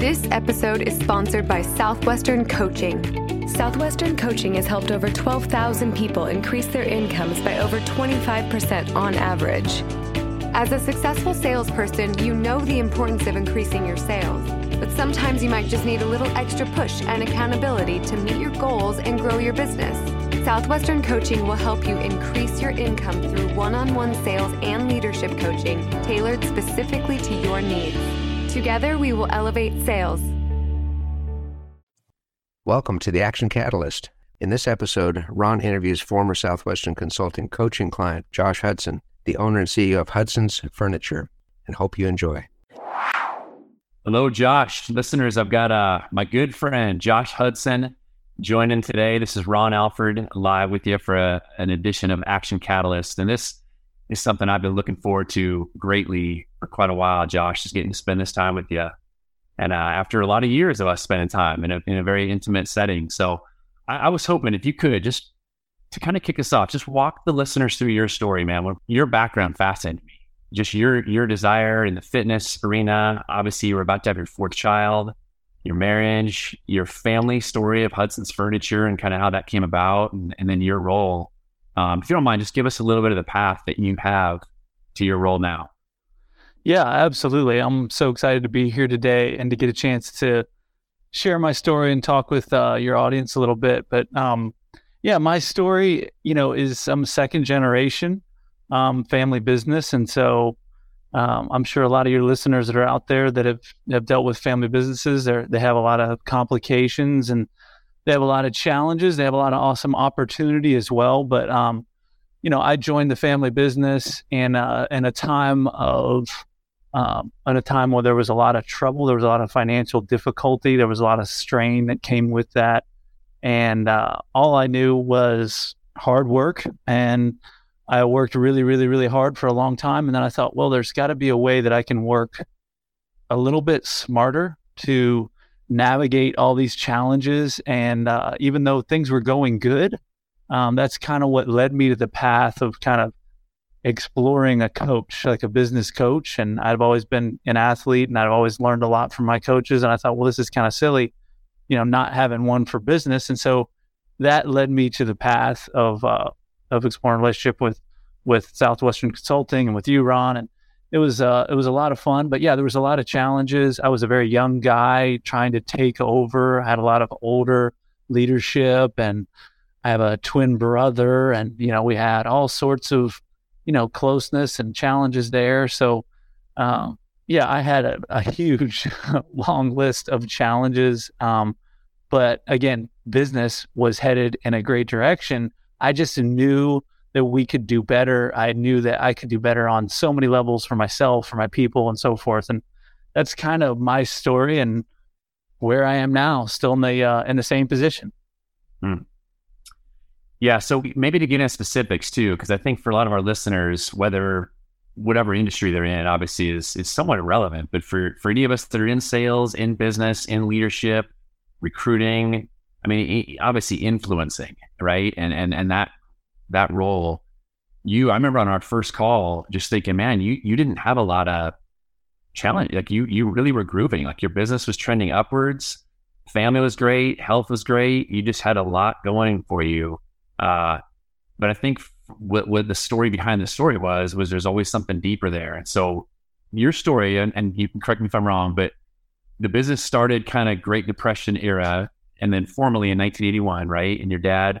This episode is sponsored by Southwestern Coaching. Southwestern Coaching has helped over 12,000 people increase their incomes by over 25% on average. As a successful salesperson, you know the importance of increasing your sales, but sometimes you might just need a little extra push and accountability to meet your goals and grow your business. Southwestern Coaching will help you increase your income through one on one sales and leadership coaching tailored specifically to your needs. Together, we will elevate sales. Welcome to the Action Catalyst. In this episode, Ron interviews former Southwestern Consulting coaching client Josh Hudson, the owner and CEO of Hudson's Furniture, and hope you enjoy. Hello, Josh. Listeners, I've got uh, my good friend Josh Hudson joining today. This is Ron Alford live with you for a, an edition of Action Catalyst. And this is something I've been looking forward to greatly for quite a while, Josh, just getting to spend this time with you. And uh, after a lot of years of us spending time in a, in a very intimate setting. So I, I was hoping if you could just to kind of kick us off, just walk the listeners through your story, man. Your background fascinated me. Just your your desire in the fitness arena. Obviously, you were about to have your fourth child, your marriage, your family story of Hudson's Furniture and kind of how that came about, and, and then your role um, if you don't mind, just give us a little bit of the path that you have to your role now. Yeah, absolutely. I'm so excited to be here today and to get a chance to share my story and talk with uh, your audience a little bit. But um, yeah, my story, you know, is I'm second generation um, family business, and so um, I'm sure a lot of your listeners that are out there that have have dealt with family businesses, they they have a lot of complications and they have a lot of challenges. They have a lot of awesome opportunity as well. But um, you know, I joined the family business in uh, in a time of um, in a time where there was a lot of trouble. There was a lot of financial difficulty. There was a lot of strain that came with that, and uh, all I knew was hard work. And I worked really, really, really hard for a long time. And then I thought, well, there's got to be a way that I can work a little bit smarter to navigate all these challenges. And uh, even though things were going good, um, that's kind of what led me to the path of kind of exploring a coach, like a business coach. And I've always been an athlete and I've always learned a lot from my coaches. And I thought, well, this is kind of silly, you know, not having one for business. And so that led me to the path of, uh, of exploring relationship with, with Southwestern Consulting and with you, Ron. And it was uh, it was a lot of fun. But yeah, there was a lot of challenges. I was a very young guy trying to take over. I had a lot of older leadership, and I have a twin brother, and you know we had all sorts of you know closeness and challenges there. So um, yeah, I had a, a huge long list of challenges. Um, but again, business was headed in a great direction. I just knew that we could do better. I knew that I could do better on so many levels for myself, for my people, and so forth. And that's kind of my story and where I am now, still in the uh, in the same position. Hmm. Yeah. So maybe to get into specifics too, because I think for a lot of our listeners, whether whatever industry they're in, obviously is is somewhat irrelevant. But for for any of us that are in sales, in business, in leadership, recruiting, I mean, obviously influencing, right? And and and that that role, you, I remember on our first call, just thinking, man, you, you didn't have a lot of challenge. Like you, you really were grooving. Like your business was trending upwards. Family was great. Health was great. You just had a lot going for you. Uh, but I think what, what the story behind the story was, was there's always something deeper there. And so your story, and, and you can correct me if I'm wrong, but the business started kind of Great Depression era and then formally in 1981, right? And your dad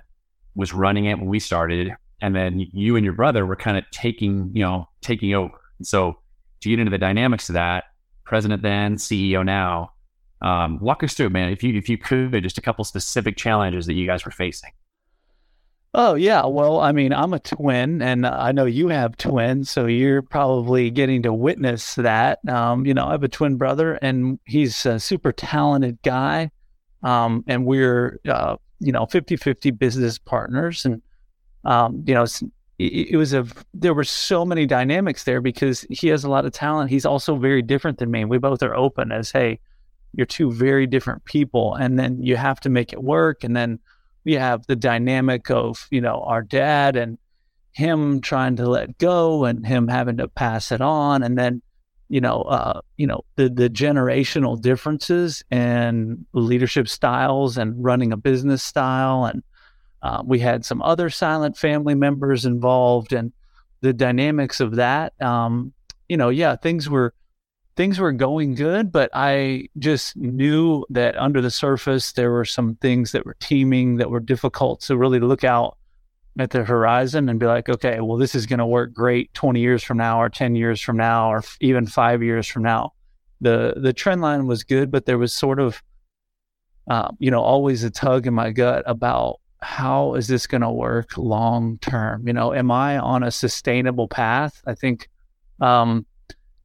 was running it when we started, and then you and your brother were kind of taking, you know, taking over. And so to get into the dynamics of that, president then, CEO now, um, walk us through, man. If you if you could, just a couple specific challenges that you guys were facing. Oh yeah, well, I mean, I'm a twin, and I know you have twins, so you're probably getting to witness that. Um, you know, I have a twin brother, and he's a super talented guy Um, and we're, uh, you know, 50 50 business partners. And, um, you know, it, it, was a, there were so many dynamics there because he has a lot of talent. He's also very different than me. We both are open as, hey, you're two very different people. And then you have to make it work. And then we have the dynamic of, you know, our dad and him trying to let go and him having to pass it on. And then, you know, uh, you know, the the generational differences and leadership styles and running a business style, and uh, we had some other silent family members involved, and the dynamics of that. Um, you know, yeah, things were things were going good, but I just knew that under the surface there were some things that were teeming that were difficult to really look out at the horizon and be like, okay, well, this is going to work great 20 years from now or 10 years from now or even five years from now. The, the trend line was good, but there was sort of, uh, you know, always a tug in my gut about how is this going to work long term? You know, am I on a sustainable path? I think, um,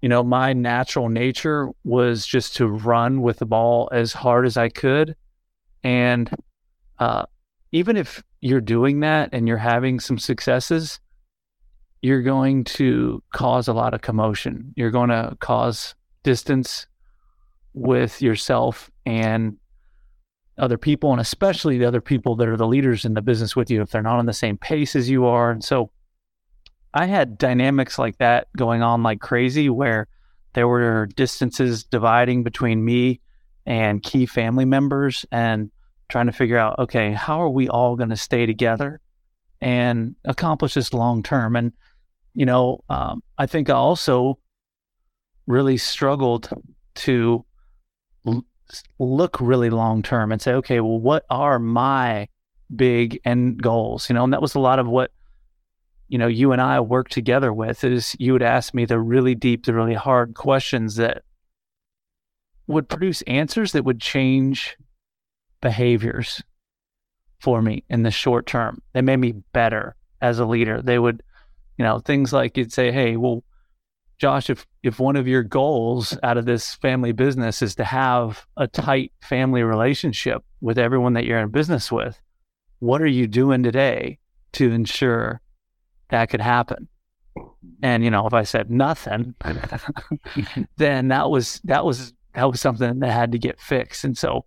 you know, my natural nature was just to run with the ball as hard as I could. And uh, even if you're doing that and you're having some successes, you're going to cause a lot of commotion. You're going to cause distance with yourself and other people, and especially the other people that are the leaders in the business with you if they're not on the same pace as you are. And so I had dynamics like that going on like crazy where there were distances dividing between me and key family members. And trying to figure out, okay, how are we all going to stay together and accomplish this long term? And, you know, um, I think I also really struggled to l- look really long term and say, okay, well, what are my big end goals? You know, and that was a lot of what, you know, you and I worked together with is you would ask me the really deep, the really hard questions that would produce answers that would change behaviors for me in the short term. They made me better as a leader. They would, you know, things like you'd say, Hey, well, Josh, if, if one of your goals out of this family business is to have a tight family relationship with everyone that you're in business with, what are you doing today to ensure that could happen? And, you know, if I said nothing, then that was, that was, that was something that had to get fixed. And so,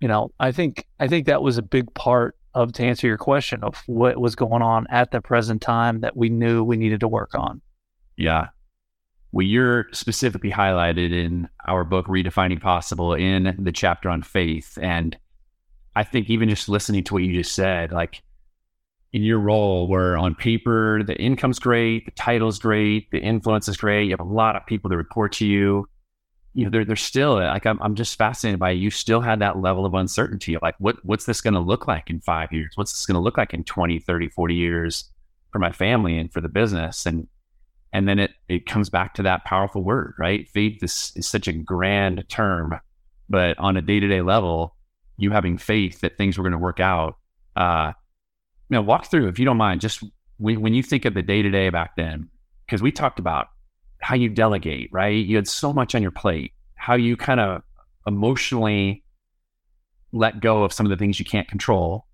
you know, I think I think that was a big part of to answer your question of what was going on at the present time that we knew we needed to work on. Yeah. Well, you're specifically highlighted in our book, Redefining Possible, in the chapter on faith. And I think even just listening to what you just said, like in your role where on paper the income's great, the title's great, the influence is great, you have a lot of people that report to you you know, they're, they're still like, I'm, I'm just fascinated by you still had that level of uncertainty. Like, what, what's this going to look like in five years? What's this going to look like in 20, 30, 40 years for my family and for the business? And, and then it, it comes back to that powerful word, right? Faith is, is such a grand term, but on a day to day level, you having faith that things were going to work out. Uh, you know, walk through, if you don't mind, just when, when you think of the day to day back then, because we talked about how you delegate, right? You had so much on your plate, how you kind of emotionally let go of some of the things you can't control,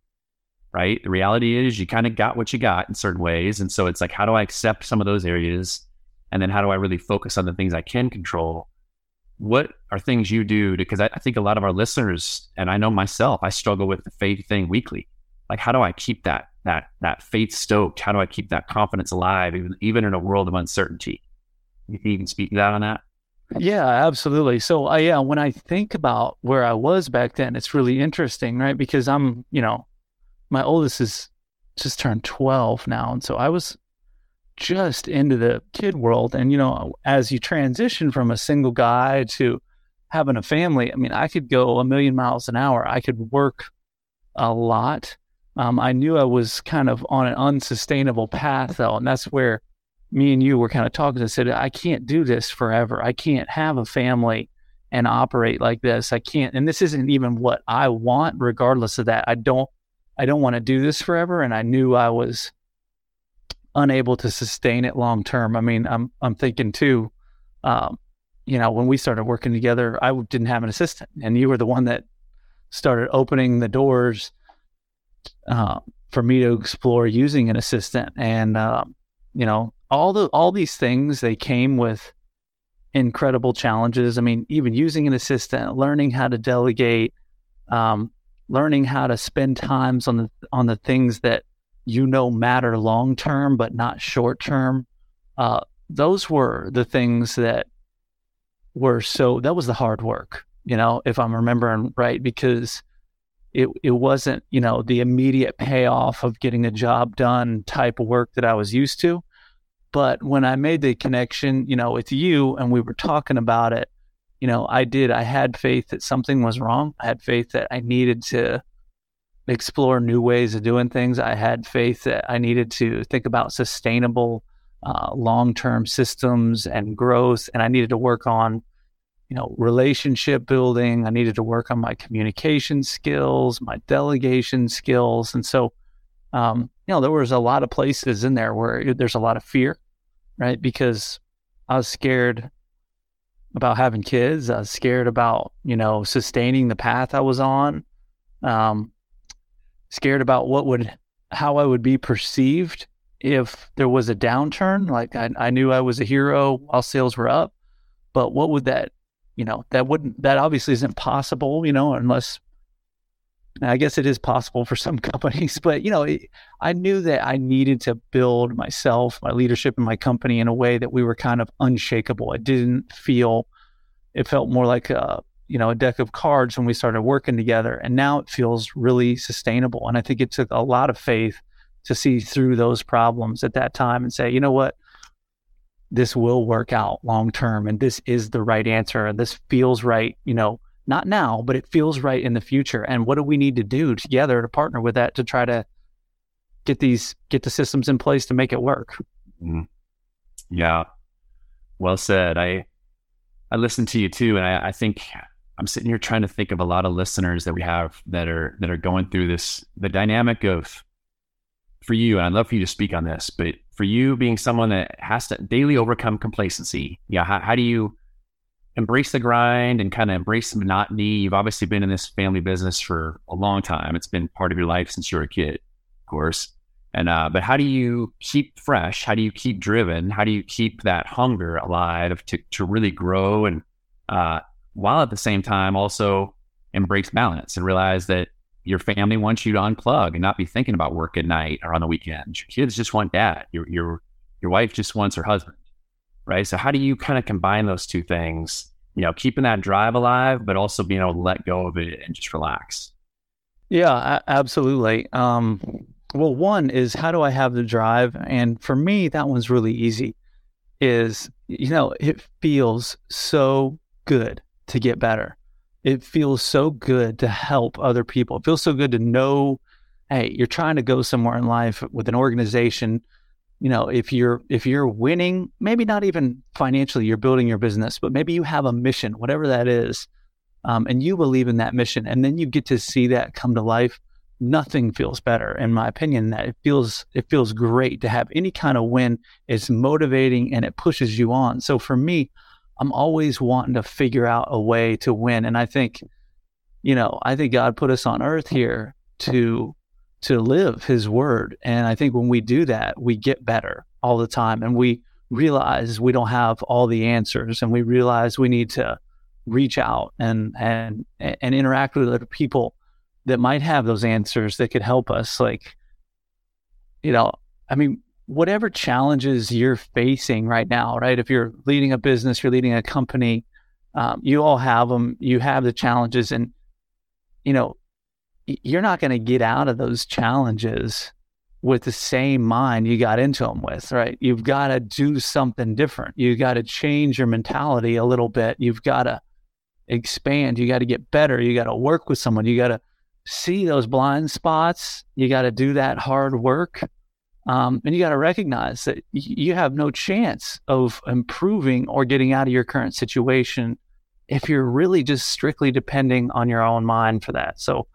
right? The reality is you kind of got what you got in certain ways. And so it's like, how do I accept some of those areas? And then how do I really focus on the things I can control? What are things you do? Because I, I think a lot of our listeners, and I know myself, I struggle with the faith thing weekly. Like, how do I keep that that that faith stoked? How do I keep that confidence alive, even, even in a world of uncertainty? You can even speak to that on that. Yeah, absolutely. So, uh, yeah, when I think about where I was back then, it's really interesting, right? Because I'm, you know, my oldest is just turned 12 now. And so I was just into the kid world. And, you know, as you transition from a single guy to having a family, I mean, I could go a million miles an hour. I could work a lot. Um, I knew I was kind of on an unsustainable path, though. And that's where me and you were kind of talking. I said, I can't do this forever. I can't have a family and operate like this. I can't. And this isn't even what I want. Regardless of that, I don't. I don't want to do this forever. And I knew I was unable to sustain it long term. I mean, I'm I'm thinking too. Um, you know, when we started working together, I didn't have an assistant, and you were the one that started opening the doors uh, for me to explore using an assistant. And uh, you know, all the all these things they came with incredible challenges. I mean, even using an assistant, learning how to delegate, um, learning how to spend times on the on the things that you know matter long term but not short term. Uh, those were the things that were so that was the hard work, you know, if I'm remembering right, because it it wasn't, you know, the immediate payoff of getting a job done type of work that I was used to. But when I made the connection, you know, with you and we were talking about it, you know, I did. I had faith that something was wrong. I had faith that I needed to explore new ways of doing things. I had faith that I needed to think about sustainable, uh, long-term systems and growth, and I needed to work on, you know, relationship building. I needed to work on my communication skills, my delegation skills, and so, um, you know, there was a lot of places in there where there's a lot of fear, right? Because I was scared about having kids. I was scared about, you know, sustaining the path I was on. Um, scared about what would, how I would be perceived if there was a downturn. Like I, I knew I was a hero while sales were up, but what would that, you know, that wouldn't, that obviously isn't possible, you know, unless I guess it is possible for some companies, but you know, I knew that I needed to build myself, my leadership, and my company in a way that we were kind of unshakable. It didn't feel, it felt more like a you know a deck of cards when we started working together, and now it feels really sustainable. And I think it took a lot of faith to see through those problems at that time and say, you know what, this will work out long term, and this is the right answer, and this feels right, you know not now, but it feels right in the future. And what do we need to do together to partner with that to try to get these get the systems in place to make it work? Mm. Yeah, well said. I I listen to you too, and I, I think I'm sitting here trying to think of a lot of listeners that we have that are that are going through this the dynamic of for you, and I'd love for you to speak on this, but for you being someone that has to daily overcome complacency, yeah, how, how do you embrace the grind and kind of embrace the monotony. You've obviously been in this family business for a long time. It's been part of your life since you were a kid, of course. And uh, but how do you keep fresh? How do you keep driven? How do you keep that hunger alive to to really grow and uh, while at the same time also embrace balance and realize that your family wants you to unplug and not be thinking about work at night or on the weekends. Your kids just want dad. Your your your wife just wants her husband right? So how do you kind of combine those two things? You know, keeping that drive alive, but also being able to let go of it and just relax. Yeah, absolutely. Um, well, one is how do I have the drive? And for me, that one's really easy. Is you know, it feels so good to get better. It feels so good to help other people. It feels so good to know, hey, you're trying to go somewhere in life with an organization you know if you're if you're winning maybe not even financially you're building your business but maybe you have a mission whatever that is um, and you believe in that mission and then you get to see that come to life nothing feels better in my opinion. That it feels it feels great to have any kind of win. It's motivating and it pushes you on. So for me i'm always wanting to figure out a way to win and i think you know i think god put us on earth here to to live his word. And I think when we do that, we get better all the time. And we realize we don't have all the answers. And we realize we need to reach out and and and interact with other people that might have those answers that could help us. Like you know i mean whatever challenges you're facing right now right? If you're leading a business you're leading a company um, you all have them you have the challenges. And you know you're not going to get out of those challenges with the same mind you got into them with, right? You've got to do something different. You got to change your mentality a little bit. You've got to expand. You got to get better. You got to work with someone. You got to see those blind spots. You got to do that hard work. Um, and you got to recognize that you have no chance of improving or getting out of your current situation if you're really just strictly depending on your own mind for that. So,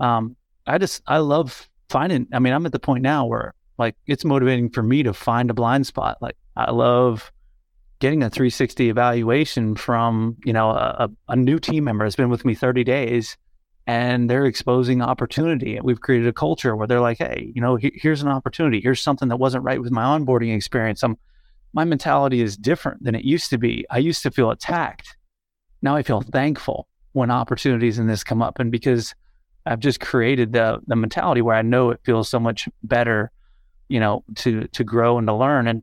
um, I just I love finding. I mean, I'm at the point now where like it's motivating for me to find a blind spot. Like I love getting a 360 evaluation from you know a, a new team member has been with me 30 days and they're exposing opportunity. We've created a culture where they're like, hey, you know, he- here's an opportunity. Here's something that wasn't right with my onboarding experience. I'm, my mentality is different than it used to be. I used to feel attacked. Now I feel thankful when opportunities in this come up. And because I've just created the the mentality where I know it feels so much better, you know, to to grow and to learn. And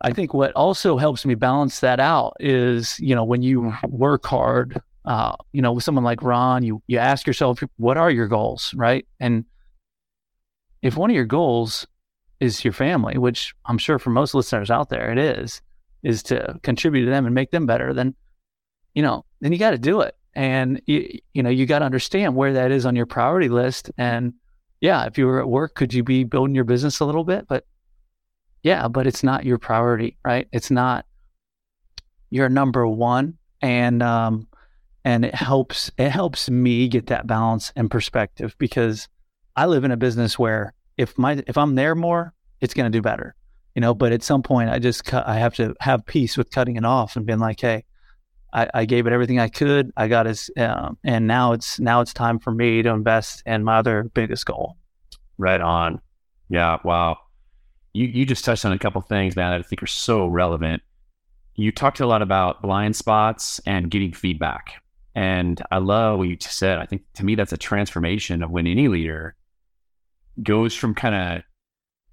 I think what also helps me balance that out is, you know, when you work hard, uh, you know, with someone like Ron, you you ask yourself, what are your goals, right? And if one of your goals is your family, which I'm sure for most listeners out there it is, is to contribute to them and make them better, then you know, then you got to do it. And you, you know, you got to understand where that is on your priority list. And yeah, if you were at work, could you be building your business a little bit? But yeah, but it's not your priority, right? It's not your number one. And um, and it helps it helps me get that balance and perspective because I live in a business where if my if I'm there more, it's going to do better, you know. But at some point, I just cut, I have to have peace with cutting it off and being like, hey, I, I gave it everything I could. I got his, um, and now it's now it's time for me to invest in my other biggest goal. Right on. Yeah. Wow. You you just touched on a couple things, man, that I think are so relevant. You talked a lot about blind spots and getting feedback. And I love what you just said. I think to me that's a transformation of when any leader goes from kind of,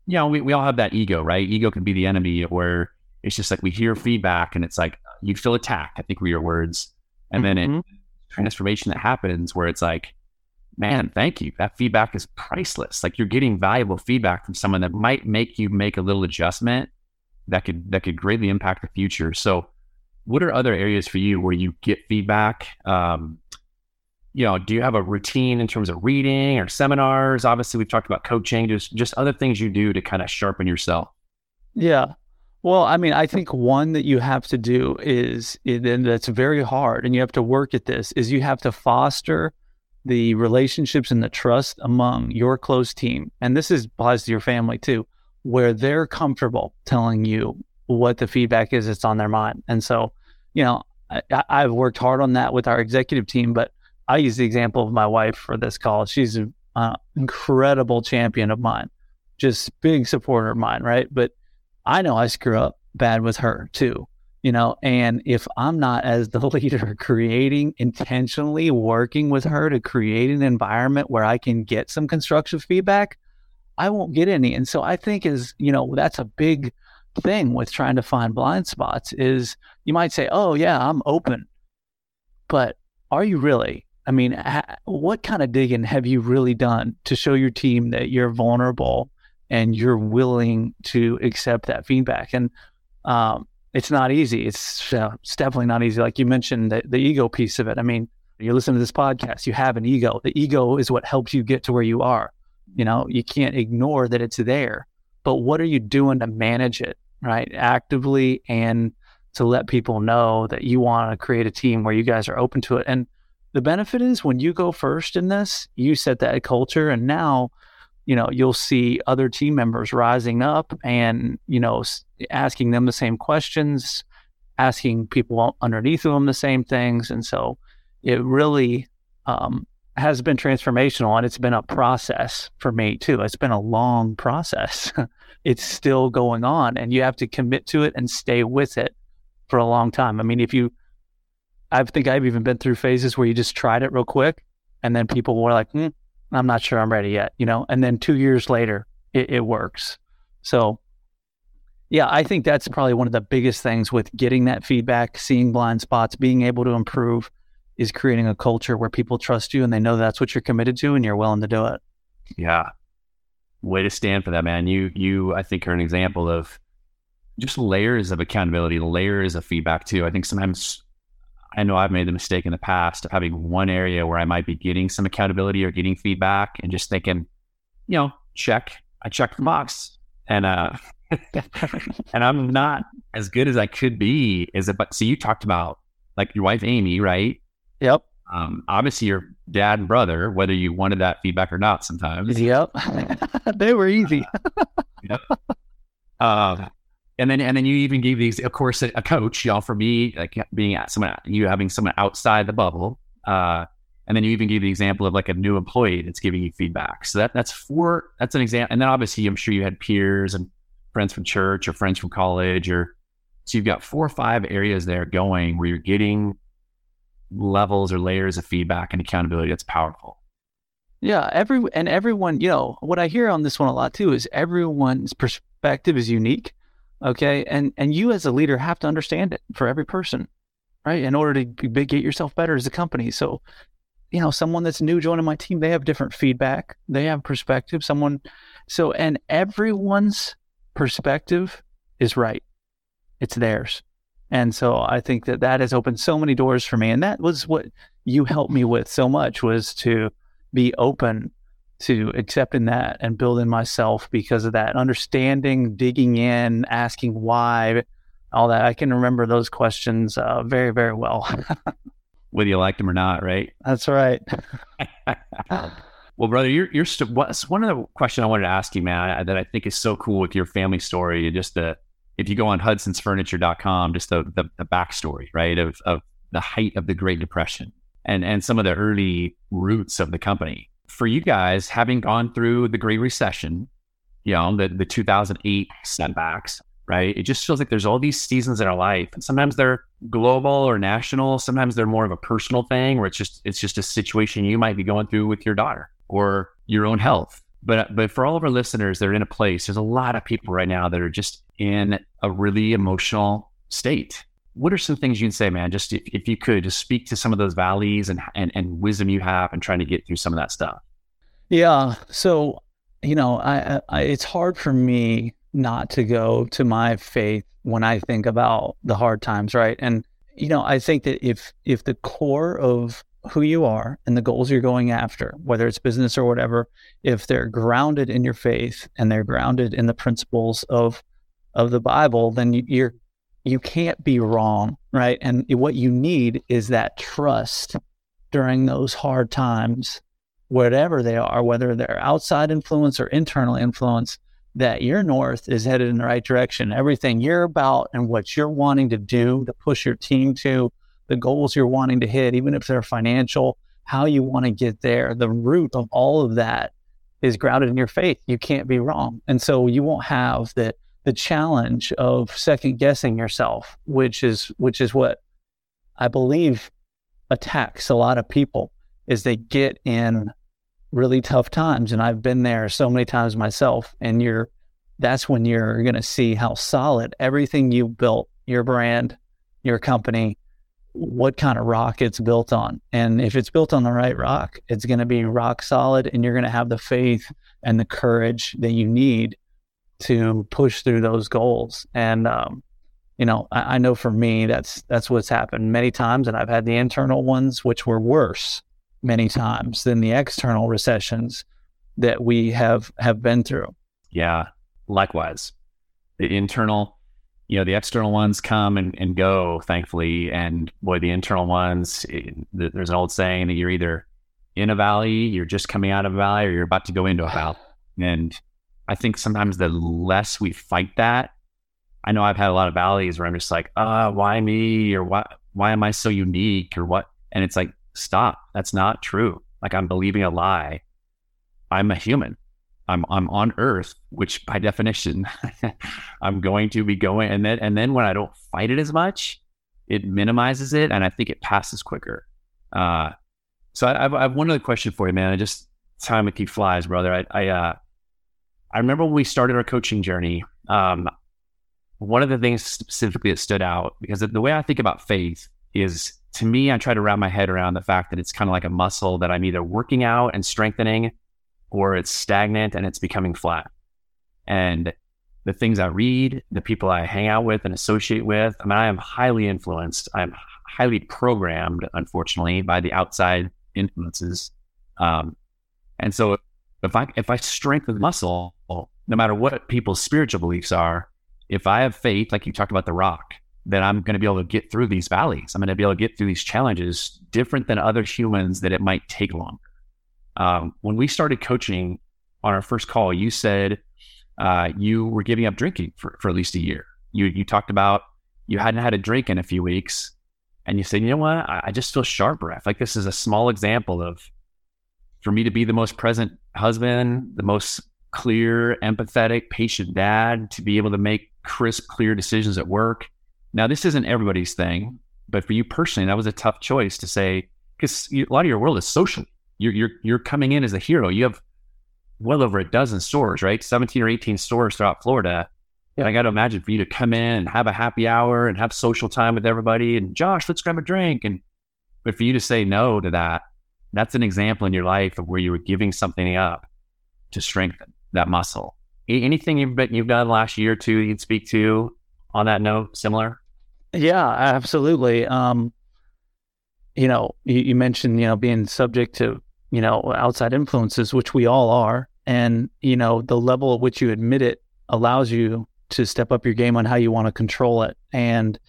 you know, we, we all have that ego, right? Ego can be the enemy where it's just like we hear feedback and it's like you feel attacked, I think were your words. And mm-hmm. then it transformation that happens where it's like, man, thank you. That feedback is priceless. Like you're getting valuable feedback from someone that might make you make a little adjustment that could that could greatly impact the future. So what are other areas for you where you get feedback? Um, you know, do you have a routine in terms of reading or seminars? Obviously, we've talked about coaching, just just other things you do to kind of sharpen yourself. Yeah. Well, I mean, I think one that you have to do is, and that's very hard, and you have to work at this, is you have to foster the relationships and the trust among your close team. And this is applies to your family too, where they're comfortable telling you what the feedback is that's on their mind. And so, you know, I, have worked hard on that with our executive team, but I use the example of my wife for this call. She's an incredible champion of mine, just big supporter of mine, right? But I know I screw up bad with her too, you know, and if I'm not as the leader creating intentionally working with her to create an environment where I can get some constructive feedback, I won't get any. And so I think is, you know, that's a big thing with trying to find blind spots is you might say, "Oh yeah, I'm open." But are you really? I mean, ha- what kind of digging have you really done to show your team that you're vulnerable and you're willing to accept that feedback. And um, it's not easy. It's, uh, it's definitely not easy. Like you mentioned, the, the ego piece of it. I mean, you listen to this podcast, you have an ego. The ego is what helps you get to where you are. You know, you can't ignore that it's there. But what are you doing to manage it, right? Actively and to let people know that you want to create a team where you guys are open to it. And the benefit is when you go first in this, you set that culture. And now you know, you'll see other team members rising up and, you know, asking them the same questions, asking people underneath them the same things. And so it really um, has been transformational and it's been a process for me too. It's been a long process. it's still going on and you have to commit to it and stay with it for a long time. I mean, if you, I think I've even been through phases where you just tried it real quick and then people were like, hmm, I'm not sure I'm ready yet, you know, and then two years later, it, it works. So, yeah, I think that's probably one of the biggest things with getting that feedback, seeing blind spots, being able to improve is creating a culture where people trust you and they know that's what you're committed to and you're willing to do it. Yeah. Way to stand for that, man. You, you, I think are an example of just layers of accountability, layers of feedback too. I think sometimes I know I've made the mistake in the past of having one area where I might be getting some accountability or getting feedback and just thinking, you know, check, I checked the box and, uh, and I'm not as good as I could be. Is it, but see, you talked about like your wife, Amy, right? Yep. Um, obviously your dad and brother, whether you wanted that feedback or not sometimes. Yep. they were easy. Uh, yep. Uh, and then and then you even gave these, of course, a, a coach. Y'all for me, like being at someone, you having someone outside the bubble, uh, And then you even gave the example of like a new employee that's giving you feedback. So that that's four. That's an example. And then obviously, I'm sure you had peers and friends from church or friends from college, or so you've got four or five areas there going where you're getting levels or layers of feedback and accountability. That's powerful. Yeah, every and everyone, you know, what I hear on this one a lot too is everyone's perspective is unique. Okay, and and you as a leader have to understand it for every person, right? In order to get yourself better as a company. So, you know, someone that's new joining my team, they have different feedback, they have perspective. Someone, so and everyone's perspective is right. It's theirs. And so I think that that has opened so many doors for me. And that was what you helped me with so much was to be open to accepting that and building myself because of that, understanding, digging in, asking why, all that. I can remember those questions uh, very, very well. Whether you like them or not, right? That's right. well, brother, you're, you're st- what's one of the questions I wanted to ask you, man, that I think is so cool with your family story. and Just the, if you go on hudsonsfurniture.com, just the, the, the backstory, right, of, of the height of the Great Depression and and some of the early roots of the company. For you guys, having gone through the Great Recession, you know, the, the 2008 setbacks, right? It just feels like there's all these seasons in our life. And sometimes they're global or national. Sometimes they're more of a personal thing where it's just it's just a situation you might be going through with your daughter or your own health. But but for all of our listeners, they're in a place. There's a lot of people right now that are just in a really emotional state what are some things you can say, man? Just if, if you could just speak to some of those valleys and, and, and wisdom you have and trying to get through some of that stuff. Yeah. So, you know, I, I, it's hard for me not to go to my faith when I think about the hard times, right? And, you know, I think that if, if the core of who you are and the goals you're going after, whether it's business or whatever, if they're grounded in your faith and they're grounded in the principles of, of the Bible, then you're you can't be wrong, right? And what you need is that trust during those hard times, whatever they are, whether they're outside influence or internal influence, that your north is headed in the right direction. Everything you're about and what you're wanting to do to push your team to, the goals you're wanting to hit, even if they're financial, how you want to get there, the root of all of that is grounded in your faith. You can't be wrong. And so you won't have the the challenge of second guessing yourself, which is which is what I believe attacks a lot of people is they get in really tough times. And I've been there so many times myself and you're that's when you're going to see how solid everything you built your brand your company what kind of rock it's built on. And if it's built on the right rock it's going to be rock solid and you're going to have the faith and the courage that you need to push through those goals. And um, you know, I, I, know for me that's that's what's happened many times, and I've had the internal ones which were worse many times than the external recessions that we have have been through. Yeah, likewise. The internal, you know, the external ones come and, and go, thankfully, and boy, the internal ones. It, there's an old saying that you're either in a valley, you're just coming out of a valley, or you're about to go into a valley, and I think sometimes the less we fight that, I know I've had a lot of valleys where I'm just like, uh, why me? Or why, why am I so unique? Or what? And it's like, stop. That's not true. Like I'm believing a lie. I'm a human. I'm I'm on earth, which by definition, I'm going to be going. And then and then when I don't fight it as much, it minimizes it, and I think it passes quicker. Uh, so I, have one other question for you, man. I just time to keep flies, brother. I, I uh, I remember when we started our coaching journey, um, one of the things specifically that stood out because the way I think about faith is to me, I try to wrap my head around the fact that it's kind of like a muscle that I'm either working out and strengthening or it's stagnant and it's becoming flat. And the things I read, the people I hang out with and associate with, I mean, I am highly influenced. I'm highly programmed, unfortunately, by the outside influences. Um, and so if I if I strengthen muscle, no matter what people's spiritual beliefs are, if I have faith, like you talked about the rock, then I'm going to be able to get through these valleys. I'm going to be able to get through these challenges different than other humans that it might take longer. Um, when we started coaching on our first call, you said uh, you were giving up drinking for, for at least a year. You you talked about you hadn't had a drink in a few weeks, and you said, you know what, I, I just feel sharper. I feel like this is a small example of for me to be the most present husband, the most clear, empathetic, patient dad, to be able to make crisp, clear decisions at work. Now, this isn't everybody's thing, but for you personally, that was a tough choice to say because a lot of your world is social. You're you're you're coming in as a hero. You have well over a dozen stores, right? Seventeen or eighteen stores throughout Florida. Yeah. I got to imagine for you to come in and have a happy hour and have social time with everybody. And Josh, let's grab a drink. And but for you to say no to that, that's an example in your life of where you were giving something up to strengthen that muscle. Anything you've been, you've done last year or two you'd speak to on that note, similar? Yeah, absolutely. Um, you know, you, you mentioned you know being subject to you know outside influences, which we all are, and you know the level at which you admit it allows you to step up your game on how you want to control it. And,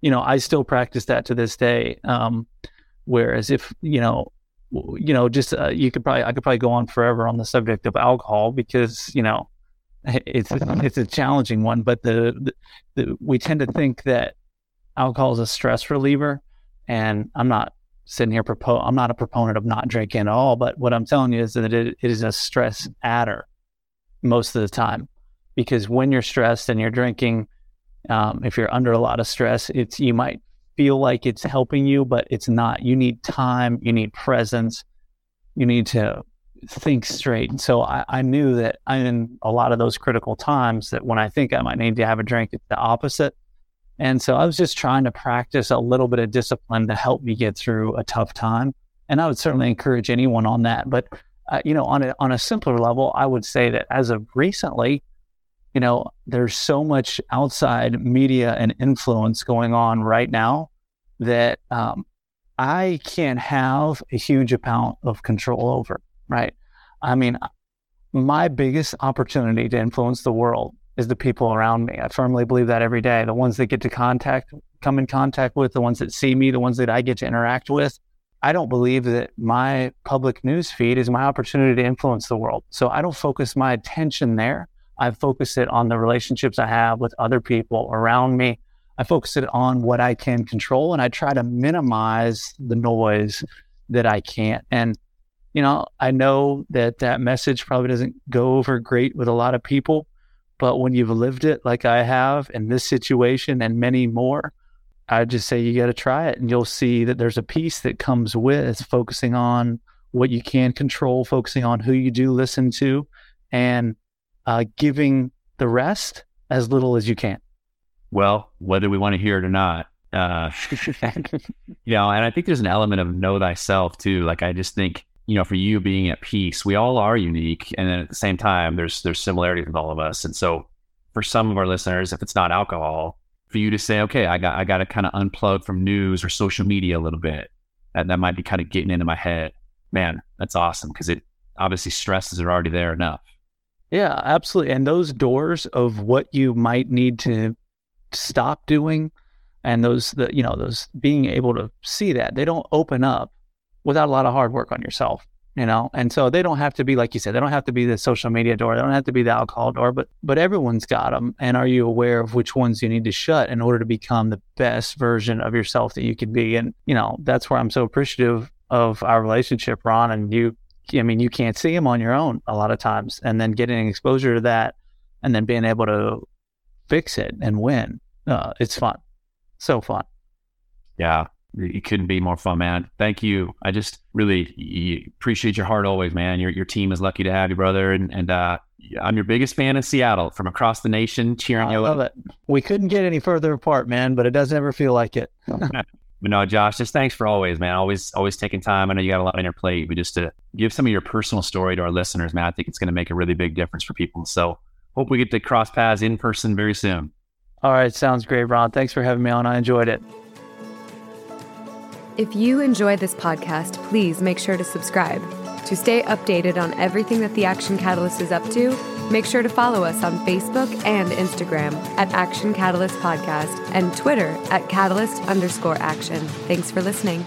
you know, I still practice that to this day. Um, whereas if, you know, you know, just uh, you could probably I could probably go on forever on the subject of alcohol because you know it's it's a challenging one. But the, the, the we tend to think that alcohol is a stress reliever, and I'm not sitting here propose. I'm not a proponent of not drinking at all. But what I'm telling you is that it, it is a stress adder most of the time because when you're stressed and you're drinking, um, if you're under a lot of stress, it's you might feel like it's helping you, but it's not. You need time, you need presence, you need to think straight. And so I, I knew that in a lot of those critical times that when I think I might need to have a drink, it's the opposite. And so I was just trying to practice a little bit of discipline to help me get through a tough time. And I would certainly encourage anyone on that. But uh, you know, on a on a simpler level, I would say that as of recently, you know, there's so much outside media and influence going on right now that um, I can't have a huge amount of control over, right? I mean, my biggest opportunity to influence the world is the people around me. I firmly believe that every day. The ones that get to contact, come in contact with, the ones that see me, the ones that I get to interact with. I don't believe that my public news feed is my opportunity to influence the world. So I don't focus my attention there. I focus it on the relationships I have with other people around me. I focus it on what I can control and I try to minimize the noise that I can't. And, you know, I know that that message probably doesn't go over great with a lot of people, but when you've lived it like I have in this situation and many more, I just say you got to try it and you'll see that there's a peace that comes with focusing on what you can control, focusing on who you do listen to, and uh, giving the rest as little as you can. Well, whether we want to hear it or not, uh, you know, and I think there's an element of know thyself too. Like I just think, you know, for you being at peace, we all are unique, and then at the same time, there's there's similarities with all of us. And so, for some of our listeners, if it's not alcohol, for you to say, okay, I got I got to kind of unplug from news or social media a little bit, that that might be kind of getting into my head. Man, that's awesome because it obviously stresses are already there enough. Yeah, absolutely. And those doors of what you might need to stop doing and those the you know those being able to see that they don't open up without a lot of hard work on yourself you know? And so they don't have to be like you said they don't have to be the social media door they don't have to be the alcohol door but but everyone's got them and are you aware of which ones you need to shut in order to become the best version of yourself that you could be? And you know that's where i'm so appreciative of our relationship ron and you I mean, you can't see them on your own a lot of times, and then getting exposure to that, and then being able to fix it and win. Uh, it's fun, so fun. Yeah, it couldn't be more fun, man. Thank you. I just really appreciate your heart always, man. Your your team is lucky to have you, brother, and and uh, I'm your biggest fan in Seattle from across the nation, cheering I you. I love it. We couldn't get any further apart, man, but it doesn't ever feel like it. But no, Josh, just thanks for always, man. Always, always taking time. I know you got a lot on your plate, but just to give some of your personal story to our listeners, man, I think it's going to make a really big difference for people. So hope we get to cross paths in person very soon. All right. Sounds great, Ron. Thanks for having me on. I enjoyed it. If you enjoyed this podcast, please make sure to subscribe. To stay updated on everything that the Action Catalyst is up to, make sure to follow us on Facebook and Instagram at Action Catalyst Podcast and Twitter at Catalyst underscore action. Thanks for listening.